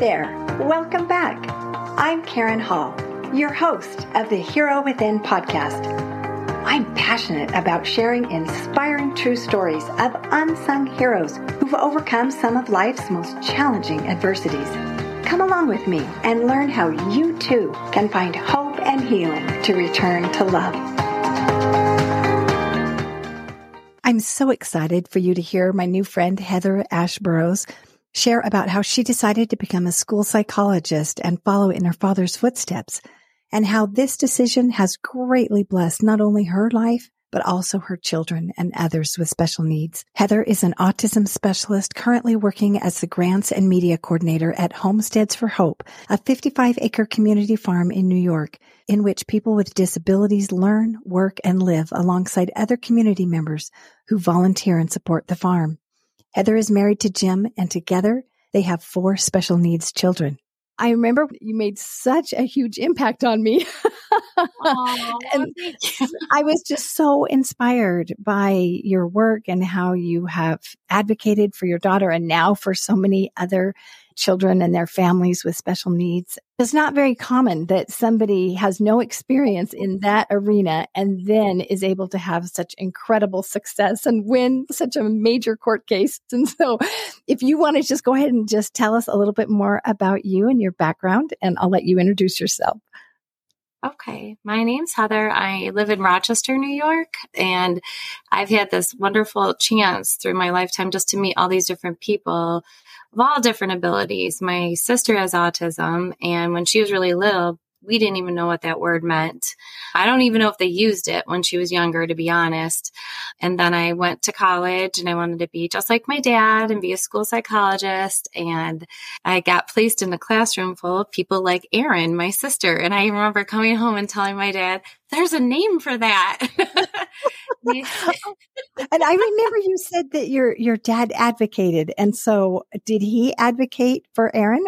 there, welcome back. I'm Karen Hall, your host of the Hero Within podcast. I'm passionate about sharing inspiring true stories of unsung heroes who've overcome some of life's most challenging adversities. Come along with me and learn how you too can find hope and healing to return to love. I'm so excited for you to hear my new friend Heather Ash Burroughs share about how she decided to become a school psychologist and follow in her father's footsteps, and how this decision has greatly blessed not only her life, but also her children and others with special needs. Heather is an autism specialist currently working as the grants and media coordinator at Homesteads for Hope, a 55 acre community farm in New York, in which people with disabilities learn, work, and live alongside other community members who volunteer and support the farm. Heather is married to Jim and together they have four special needs children. I remember you made such a huge impact on me. Aww, and I was just so inspired by your work and how you have advocated for your daughter and now for so many other children and their families with special needs. It's not very common that somebody has no experience in that arena and then is able to have such incredible success and win such a major court case. And so if you want to just go ahead and just tell us a little bit more about you and your background, and I'll let you introduce yourself. Okay. My name's Heather. I live in Rochester, New York, and I've had this wonderful chance through my lifetime just to meet all these different people of all different abilities. My sister has autism, and when she was really little, we didn't even know what that word meant. I don't even know if they used it when she was younger, to be honest. And then I went to college and I wanted to be just like my dad and be a school psychologist. And I got placed in a classroom full of people like Erin, my sister. And I remember coming home and telling my dad, there's a name for that. and I remember you said that your your dad advocated. And so did he advocate for Erin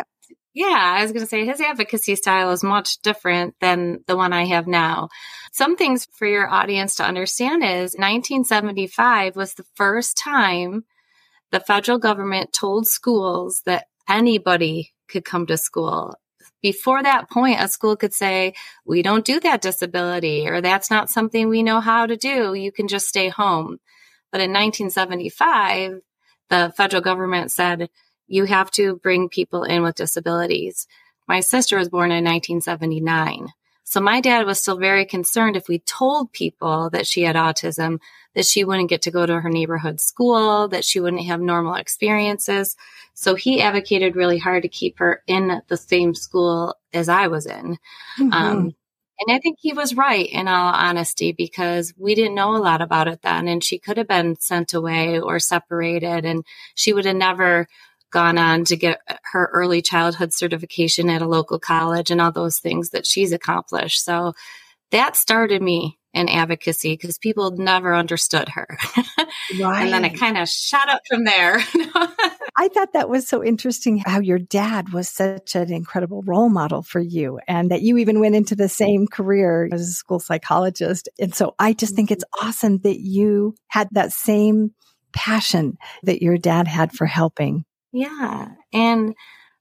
yeah, I was going to say his advocacy style is much different than the one I have now. Some things for your audience to understand is 1975 was the first time the federal government told schools that anybody could come to school. Before that point, a school could say, we don't do that disability or that's not something we know how to do. You can just stay home. But in 1975, the federal government said, you have to bring people in with disabilities. My sister was born in 1979. So my dad was still very concerned if we told people that she had autism, that she wouldn't get to go to her neighborhood school, that she wouldn't have normal experiences. So he advocated really hard to keep her in the same school as I was in. Mm-hmm. Um, and I think he was right in all honesty because we didn't know a lot about it then. And she could have been sent away or separated and she would have never gone on to get her early childhood certification at a local college and all those things that she's accomplished. So that started me in advocacy because people never understood her. Right. and then it kind of shot up from there. I thought that was so interesting how your dad was such an incredible role model for you and that you even went into the same career as a school psychologist. And so I just think it's mm-hmm. awesome that you had that same passion that your dad had for helping yeah. And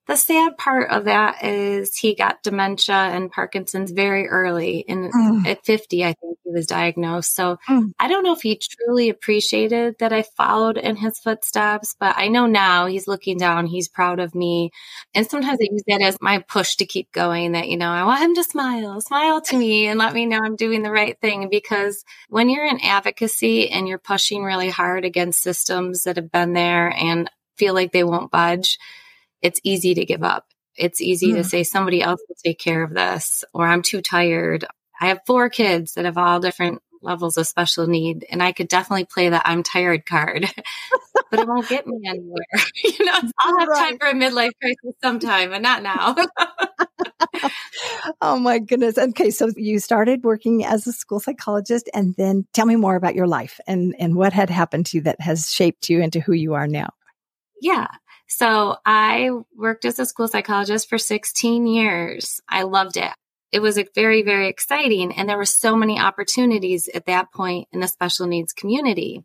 the sad part of that is he got dementia and Parkinson's very early. In mm. at 50, I think he was diagnosed. So mm. I don't know if he truly appreciated that I followed in his footsteps, but I know now he's looking down. He's proud of me. And sometimes I use that as my push to keep going that, you know, I want him to smile, smile to me and let me know I'm doing the right thing. Because when you're in advocacy and you're pushing really hard against systems that have been there and feel like they won't budge, it's easy to give up. It's easy mm. to say somebody else will take care of this, or I'm too tired. I have four kids that have all different levels of special need, and I could definitely play the I'm tired card, but it won't get me anywhere. you know, I'll have right. time for a midlife crisis sometime, but not now. oh my goodness. Okay, so you started working as a school psychologist and then tell me more about your life and and what had happened to you that has shaped you into who you are now. Yeah. So I worked as a school psychologist for 16 years. I loved it. It was very, very exciting. And there were so many opportunities at that point in the special needs community.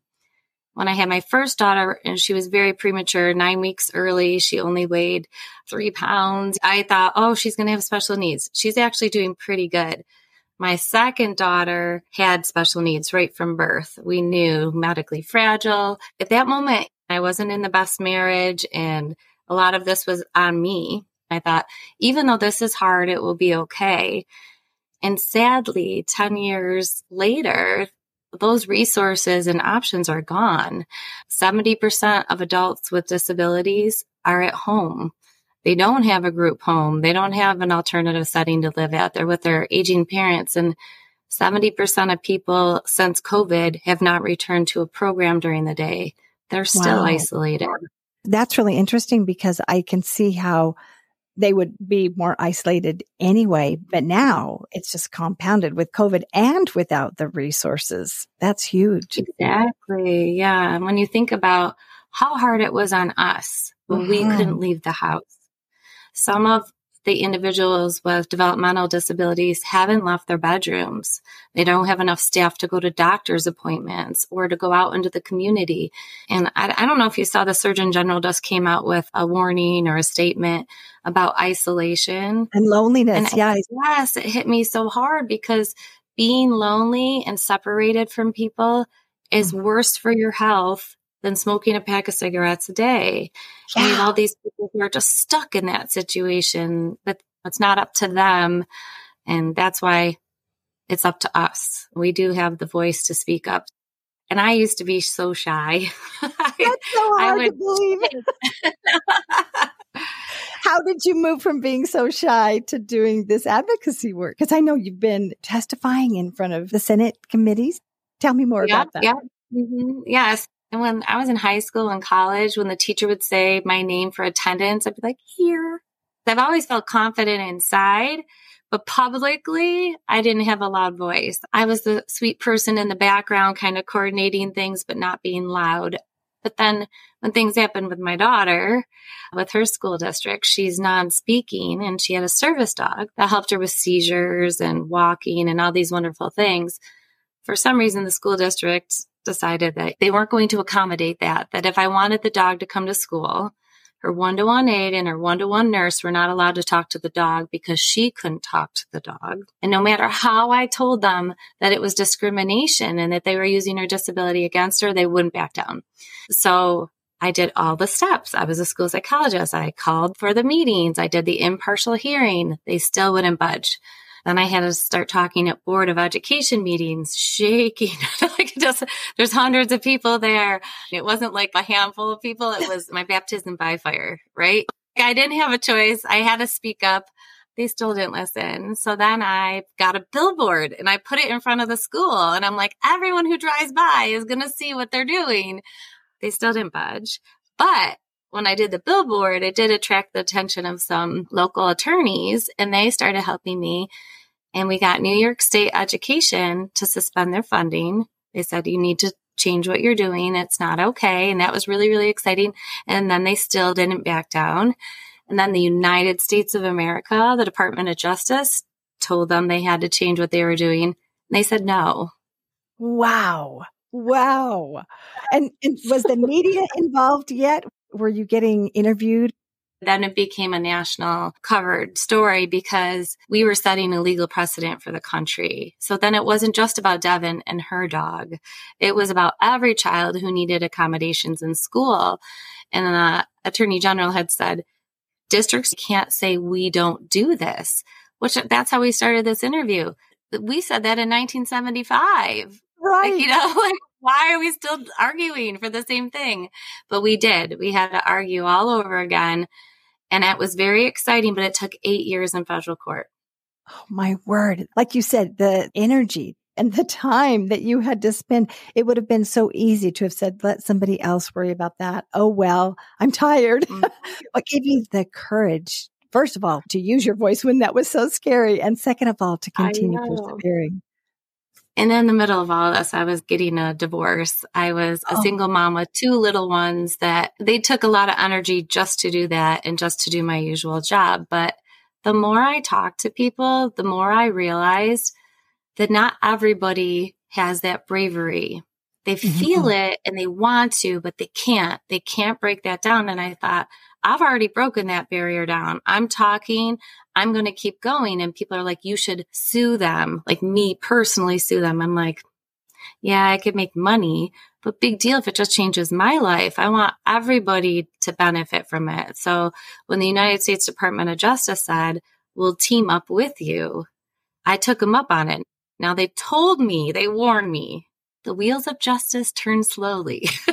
when I had my first daughter and she was very premature, nine weeks early, she only weighed three pounds. I thought, oh, she's going to have special needs. She's actually doing pretty good. My second daughter had special needs right from birth. We knew medically fragile. At that moment, I wasn't in the best marriage and a lot of this was on me. I thought, even though this is hard, it will be okay. And sadly, 10 years later, those resources and options are gone. 70% of adults with disabilities are at home. They don't have a group home. They don't have an alternative setting to live at. They're with their aging parents. And 70% of people since COVID have not returned to a program during the day. They're still wow. isolated. That's really interesting because I can see how they would be more isolated anyway. But now it's just compounded with COVID and without the resources. That's huge. Exactly. Yeah. And when you think about how hard it was on us when mm-hmm. we couldn't leave the house, some of the individuals with developmental disabilities haven't left their bedrooms. They don't have enough staff to go to doctor's appointments or to go out into the community. And I, I don't know if you saw the Surgeon General just came out with a warning or a statement about isolation and loneliness. And yes. Yes, it hit me so hard because being lonely and separated from people is mm-hmm. worse for your health than smoking a pack of cigarettes a day. Yeah. Have all these people who are just stuck in that situation that it's not up to them. And that's why it's up to us. We do have the voice to speak up. And I used to be so shy. That's so hard would, to believe. How did you move from being so shy to doing this advocacy work? Because I know you've been testifying in front of the Senate committees. Tell me more yeah, about that. Yeah. Mm-hmm. Yes. And when I was in high school and college, when the teacher would say my name for attendance, I'd be like, here. I've always felt confident inside, but publicly, I didn't have a loud voice. I was the sweet person in the background, kind of coordinating things, but not being loud. But then when things happened with my daughter, with her school district, she's non speaking and she had a service dog that helped her with seizures and walking and all these wonderful things. For some reason, the school district decided that they weren't going to accommodate that, that if I wanted the dog to come to school, her one to one aide and her one to one nurse were not allowed to talk to the dog because she couldn't talk to the dog. And no matter how I told them that it was discrimination and that they were using her disability against her, they wouldn't back down. So I did all the steps. I was a school psychologist. I called for the meetings. I did the impartial hearing. They still wouldn't budge. Then I had to start talking at board of education meetings, shaking. like just, there's hundreds of people there. It wasn't like a handful of people. It was my baptism by fire, right? I didn't have a choice. I had to speak up. They still didn't listen. So then I got a billboard and I put it in front of the school. And I'm like, everyone who drives by is going to see what they're doing. They still didn't budge. But when I did the billboard, it did attract the attention of some local attorneys and they started helping me and we got New York State Education to suspend their funding. They said, you need to change what you're doing. It's not okay. And that was really, really exciting. And then they still didn't back down. And then the United States of America, the Department of Justice, told them they had to change what they were doing. And they said no. Wow. Wow. And, and was the media involved yet? Were you getting interviewed then it became a national covered story because we were setting a legal precedent for the country. So then it wasn't just about Devyn and her dog. It was about every child who needed accommodations in school. And the attorney general had said, districts can't say we don't do this, which that's how we started this interview. We said that in 1975. Right. Like, you know, like why are we still arguing for the same thing? But we did. We had to argue all over again. And it was very exciting, but it took eight years in federal court. Oh, my word. Like you said, the energy and the time that you had to spend, it would have been so easy to have said, let somebody else worry about that. Oh, well, I'm tired. Mm-hmm. what gave you the courage, first of all, to use your voice when that was so scary? And second of all, to continue persevering? And in the middle of all this, I was getting a divorce. I was a oh. single mom with two little ones that they took a lot of energy just to do that and just to do my usual job. But the more I talked to people, the more I realized that not everybody has that bravery They feel mm-hmm. it and they want to, but they can't. They can't break that down. And I thought, I've already broken that barrier down. I'm talking. I'm going to keep going. And people are like, you should sue them, like me personally sue them. I'm like, yeah, I could make money, but big deal if it just changes my life. I want everybody to benefit from it. So when the United States Department of Justice said, we'll team up with you, I took them up on it. Now they told me, they warned me, the wheels of justice turn slowly.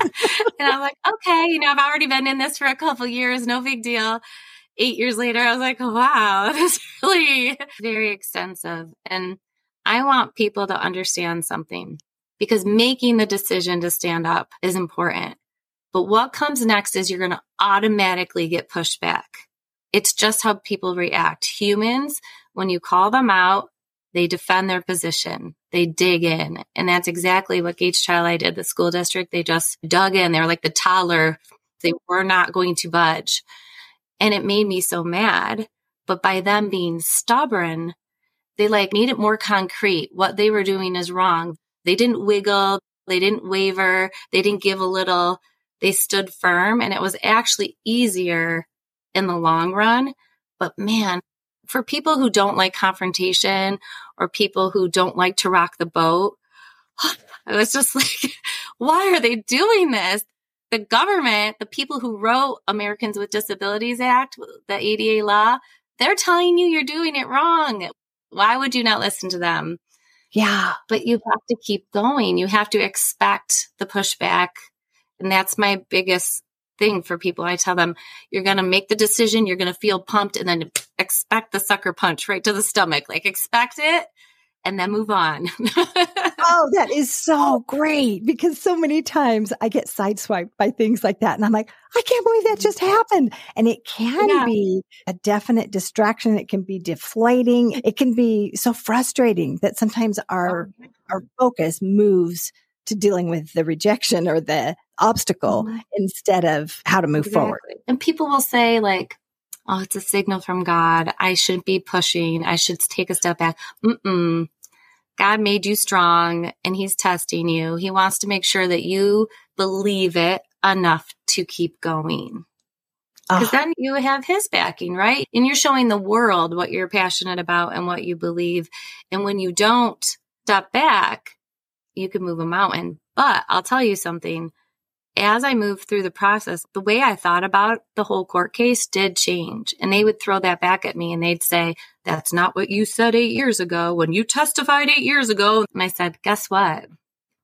and I'm like, okay, you know, I've already been in this for a couple years, no big deal. Eight years later, I was like, wow, this is really very extensive. And I want people to understand something because making the decision to stand up is important. But what comes next is you're going to automatically get pushed back. It's just how people react. Humans, when you call them out, they defend their position. They dig in. And that's exactly what Gates Chili did, the school district. They just dug in. They were like the toddler. They were not going to budge. And it made me so mad. But by them being stubborn, they like made it more concrete. What they were doing is wrong. They didn't wiggle. They didn't waver. They didn't give a little. They stood firm and it was actually easier in the long run. But man, for people who don't like confrontation or people who don't like to rock the boat, I was just like, why are they doing this? The government, the people who wrote Americans with Disabilities Act, the ADA law, they're telling you you're doing it wrong. Why would you not listen to them? Yeah. But you have to keep going. You have to expect the pushback. And that's my biggest thing for people. I tell them, you're going to make the decision, you're going to feel pumped, and then expect the sucker punch right to the stomach. Like, expect it and then move on. oh, that is so great because so many times I get sideswiped by things like that. And I'm like, I can't believe that just happened. And it can yeah. be a definite distraction. It can be deflating. It can be so frustrating that sometimes our, oh, our focus moves to dealing with the rejection or the obstacle mm-hmm. instead of how to move exactly. forward. And people will say like, oh, it's a signal from God. I shouldn't be pushing. I should take a step back. Mm-mm. God made you strong and he's testing you. He wants to make sure that you believe it enough to keep going. Because then you have his backing, right? And you're showing the world what you're passionate about and what you believe. And when you don't step back, you can move a mountain. But I'll tell you something as I moved through the process, the way I thought about the whole court case did change. And they would throw that back at me and they'd say, That's not what you said eight years ago when you testified eight years ago. And I said, Guess what?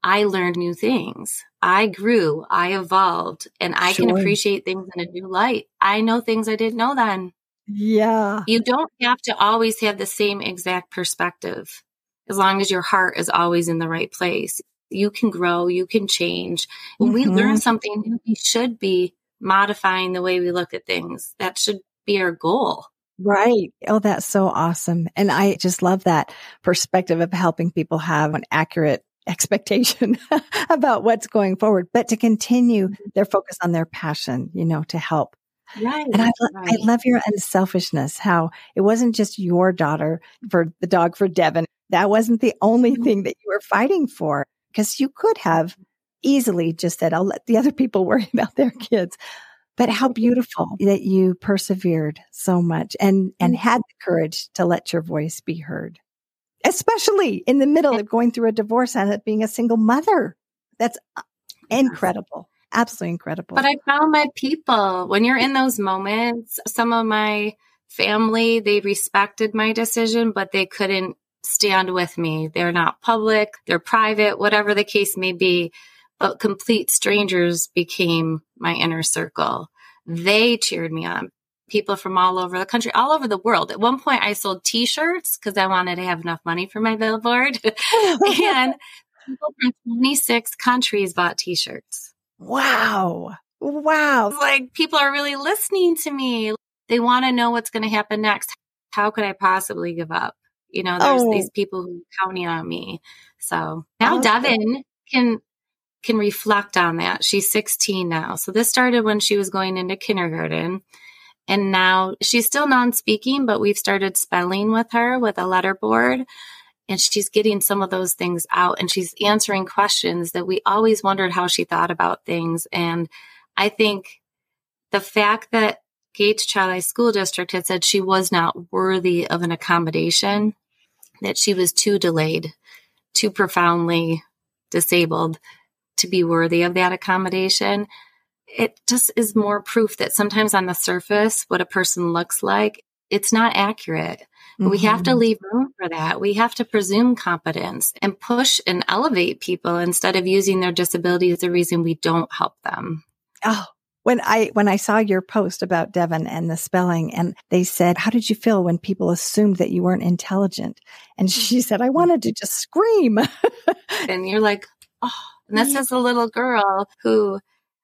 I learned new things. I grew, I evolved, and I sure. can appreciate things in a new light. I know things I didn't know then. Yeah. You don't have to always have the same exact perspective as long as your heart is always in the right place you can grow, you can change. When mm-hmm. we learn something new, we should be modifying the way we look at things. That should be our goal. Right. Oh, that's so awesome. And I just love that perspective of helping people have an accurate expectation about what's going forward, but to continue mm-hmm. their focus on their passion, you know, to help. Right. And I, right. I love your unselfishness, how it wasn't just your daughter for the dog for Devyn. That wasn't the only mm-hmm. thing that you were fighting for because you could have easily just said, I'll let the other people worry about their kids. But how beautiful that you persevered so much and, and had the courage to let your voice be heard, especially in the middle of going through a divorce and being a single mother. That's uh, incredible. Absolutely incredible. But I found my people when you're in those moments, some of my family, they respected my decision, but they couldn't stand with me. They're not public, they're private, whatever the case may be. But complete strangers became my inner circle. They cheered me on. People from all over the country, all over the world. At one point, I sold t shirts because I wanted to have enough money for my billboard. and people from 26 countries bought t shirts. Wow. Wow. like people are really listening to me. They want to know what's going to happen next. How could I possibly give up? You know, there's oh. these people who counting on me. So now oh. Devyn can can reflect on that. She's 16 now. So this started when she was going into kindergarten. And now she's still non speaking, but we've started spelling with her with a letter board. and she's getting some of those things out and she's answering questions that we always wondered how she thought about things. And I think the fact that Gates Chili School District had said she was not worthy of an accommodation, that she was too delayed, too profoundly disabled to be worthy of that accommodation. It just is more proof that sometimes on the surface, what a person looks like, it's not accurate. Mm-hmm. We have to mm-hmm. leave room for that. We have to presume competence and push and elevate people instead of using their disability as a reason we don't help them. Oh, when I when I saw your post about Devyn and the spelling and they said, "How did you feel when people assumed that you weren't intelligent?" And hmm. she said, "I wanted to just scream." and you're like, "Oh." And this is mm-hmm. a little girl who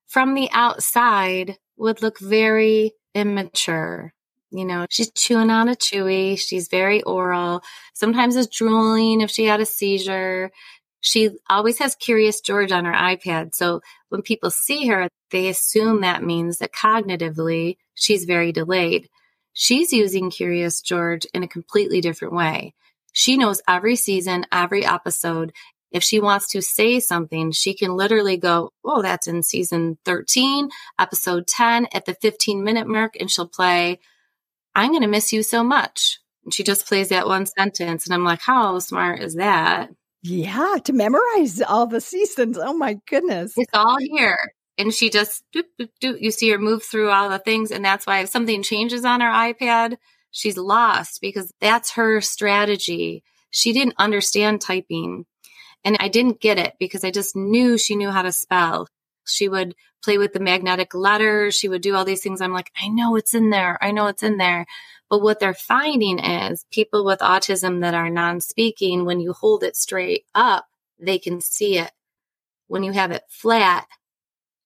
from the outside would look very immature. You know, she's chewing on a chewy. She's very oral. Sometimes is drooling if she had a seizure. She always has Curious George on her iPad. So when people see her, they assume that means that cognitively she's very delayed. She's using Curious George in a completely different way. She knows every season, every episode. If she wants to say something, she can literally go, Oh, that's in season 13, episode 10 at the 15 minute mark. And she'll play, I'm going to miss you so much. And she just plays that one sentence. And I'm like, How smart is that? Yeah, to memorize all the seasons. Oh my goodness. It's all here. And she just, doop. you see her move through all the things. And that's why if something changes on her iPad, she's lost because that's her strategy. She didn't understand typing. And I didn't get it because I just knew she knew how to spell. She would play with the magnetic letters. She would do all these things. I'm like, I know it's in there. I know it's in there. But what they're finding is people with autism that are non speaking, when you hold it straight up, they can see it. When you have it flat,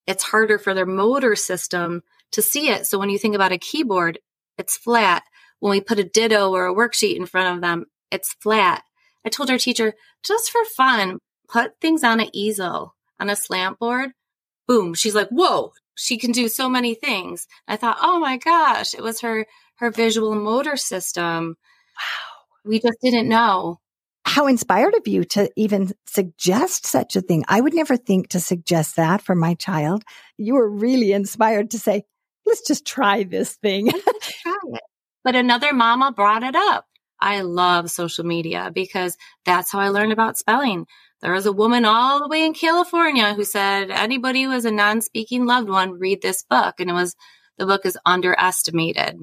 it's harder for their motor system to see it. So when you think about a keyboard, it's flat. When we put a ditto or a worksheet in front of them, it's flat. I told our teacher, just for fun, put things on an easel, on a slant board. Boom. She's like, whoa, she can do so many things. I thought, oh my gosh, it was her her visual motor system. Wow. We just didn't know. How inspired of you to even suggest such a thing. I would never think to suggest that for my child. You were really inspired to say, let's just try this thing. try it. But another mama brought it up. I love social media because that's how I learned about spelling. There was a woman all the way in California who said, anybody who has a non speaking loved one, read this book. And it was, the book is underestimated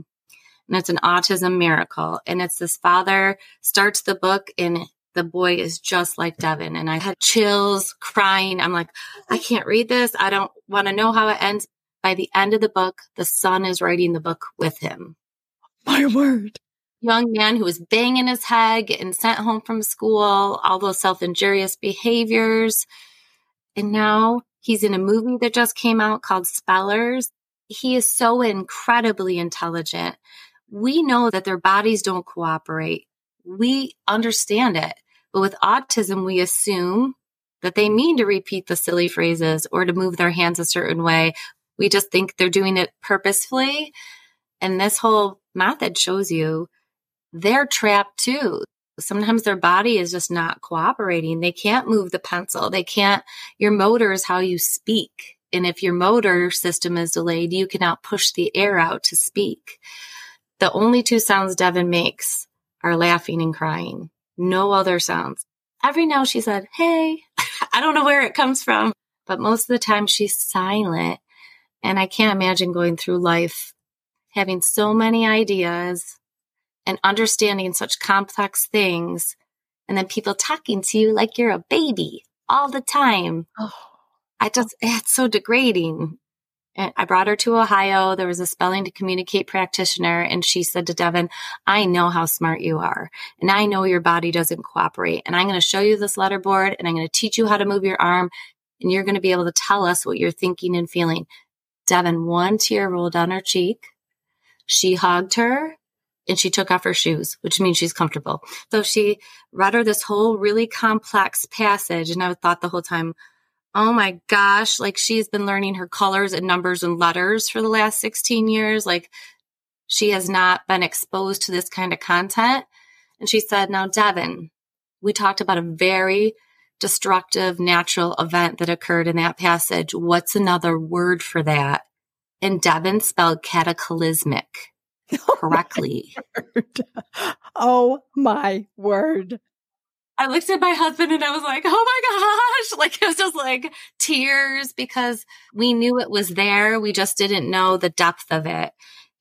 and it's an autism miracle. And it's this father starts the book and the boy is just like Devyn. And I had chills, crying. I'm like, I can't read this. I don't want to know how it ends. By the end of the book, the son is writing the book with him. My word. Young man who was banging his head and sent home from school, all those self injurious behaviors. And now he's in a movie that just came out called Spellers. He is so incredibly intelligent we know that their bodies don't cooperate. We understand it. But with autism, we assume that they mean to repeat the silly phrases or to move their hands a certain way. We just think they're doing it purposefully. And this whole method shows you they're trapped too. Sometimes their body is just not cooperating. They can't move the pencil. They can't, your motor is how you speak. And if your motor system is delayed, you cannot push the air out to speak. The only two sounds Devyn makes are laughing and crying. No other sounds. Every now she said, Hey, I don't know where it comes from, but most of the time she's silent. And I can't imagine going through life having so many ideas and understanding such complex things and then people talking to you like you're a baby all the time. Oh. I just, it's so degrading. I brought her to Ohio. There was a spelling to communicate practitioner, and she said to Devyn, I know how smart you are, and I know your body doesn't cooperate. And I'm going to show you this letter board, and I'm going to teach you how to move your arm, and you're going to be able to tell us what you're thinking and feeling. Devyn, one tear rolled down her cheek. She hugged her and she took off her shoes, which means she's comfortable. So she read her this whole really complex passage. And I thought the whole time, Oh my gosh. Like she's been learning her colors and numbers and letters for the last 16 years. Like she has not been exposed to this kind of content. And she said, Now, Devyn, We talked about a very destructive natural event that occurred in that passage. What's another word for that? And Devyn spelled cataclysmic oh correctly. Oh my word. I looked at my husband and I was like, oh my gosh. Like it was just like tears because we knew it was there. We just didn't know the depth of it.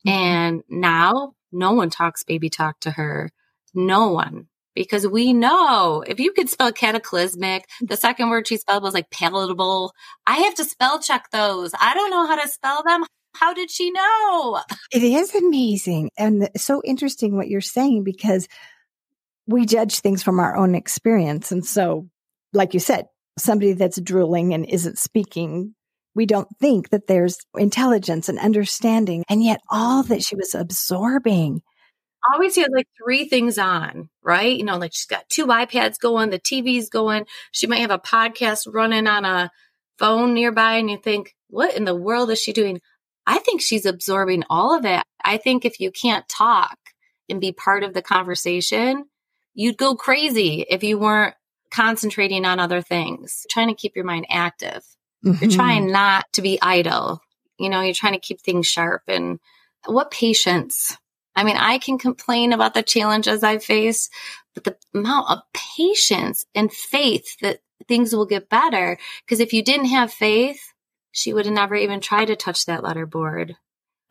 Mm-hmm. And now no one talks baby talk to her. No one. Because we know if you could spell cataclysmic, the second word she spelled was like palatable. I have to spell check those. I don't know how to spell them. How did she know? It is amazing and so interesting what you're saying because we judge things from our own experience. And so, like you said, somebody that's drooling and isn't speaking, we don't think that there's intelligence and understanding. And yet, all that she was absorbing. Always has like three things on, right? You know, like she's got two iPads going, the TV's going. She might have a podcast running on a phone nearby, and you think, what in the world is she doing? I think she's absorbing all of it. I think if you can't talk and be part of the conversation, you'd go crazy if you weren't concentrating on other things, trying to keep your mind active. Mm-hmm. You're trying not to be idle. You know, you're trying to keep things sharp and what patience. I mean, I can complain about the challenges I've faced, but the amount of patience and faith that things will get better. Because if you didn't have faith, she would have never even tried to touch that letterboard.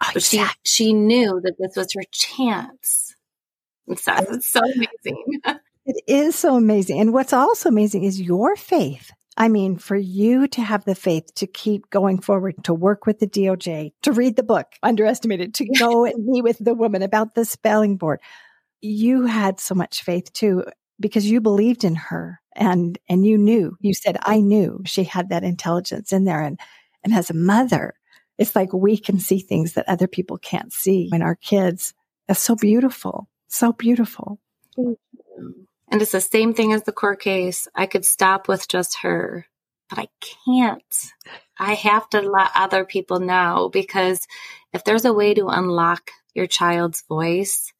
Oh, but she, she knew that this was her chance it's so amazing. it is so amazing. And what's also amazing is your faith. I mean, for you to have the faith to keep going forward, to work with the DOJ, to read the book, underestimated, to go and meet with the woman about the spelling board. You had so much faith too, because you believed in her and, and you knew, you said, I knew she had that intelligence in there. And, and as a mother, it's like we can see things that other people can't see in our kids. That's so beautiful. So beautiful. And it's the same thing as the court case. I could stop with just her, but I can't. I have to let other people know because if there's a way to unlock your child's voice,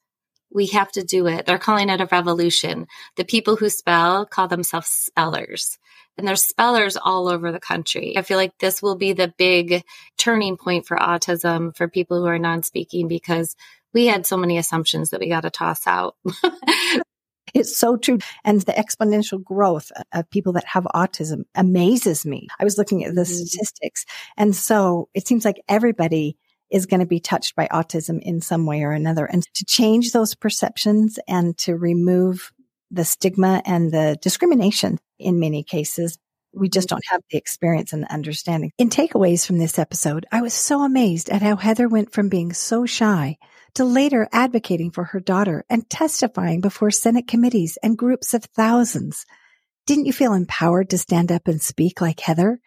we have to do it. They're calling it a revolution. The people who spell call themselves spellers. And there's spellers all over the country. I feel like this will be the big turning point for autism for people who are non speaking because we had so many assumptions that we got to toss out. It's so true. And the exponential growth of people that have autism amazes me. I was looking at the mm-hmm. statistics. And so it seems like everybody is going to be touched by autism in some way or another. And to change those perceptions and to remove the stigma and the discrimination in many cases, we just don't have the experience and the understanding. In takeaways from this episode, I was so amazed at how Heather went from being so shy to later advocating for her daughter and testifying before Senate committees and groups of thousands. Didn't you feel empowered to stand up and speak like Heather?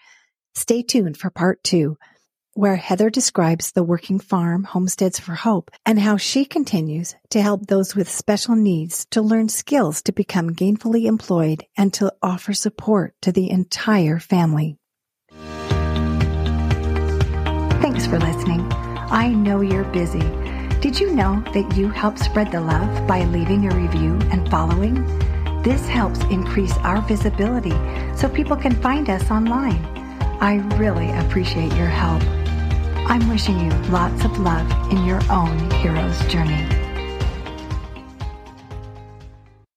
Stay tuned for part two, where Heather describes the working farm Homesteads for Hope and how she continues to help those with special needs to learn skills to become gainfully employed and to offer support to the entire family. Thanks for listening. I know you're busy did you know that you help spread the love by leaving a review and following? This helps increase our visibility so people can find us online. I really appreciate your help. I'm wishing you lots of love in your own hero's journey.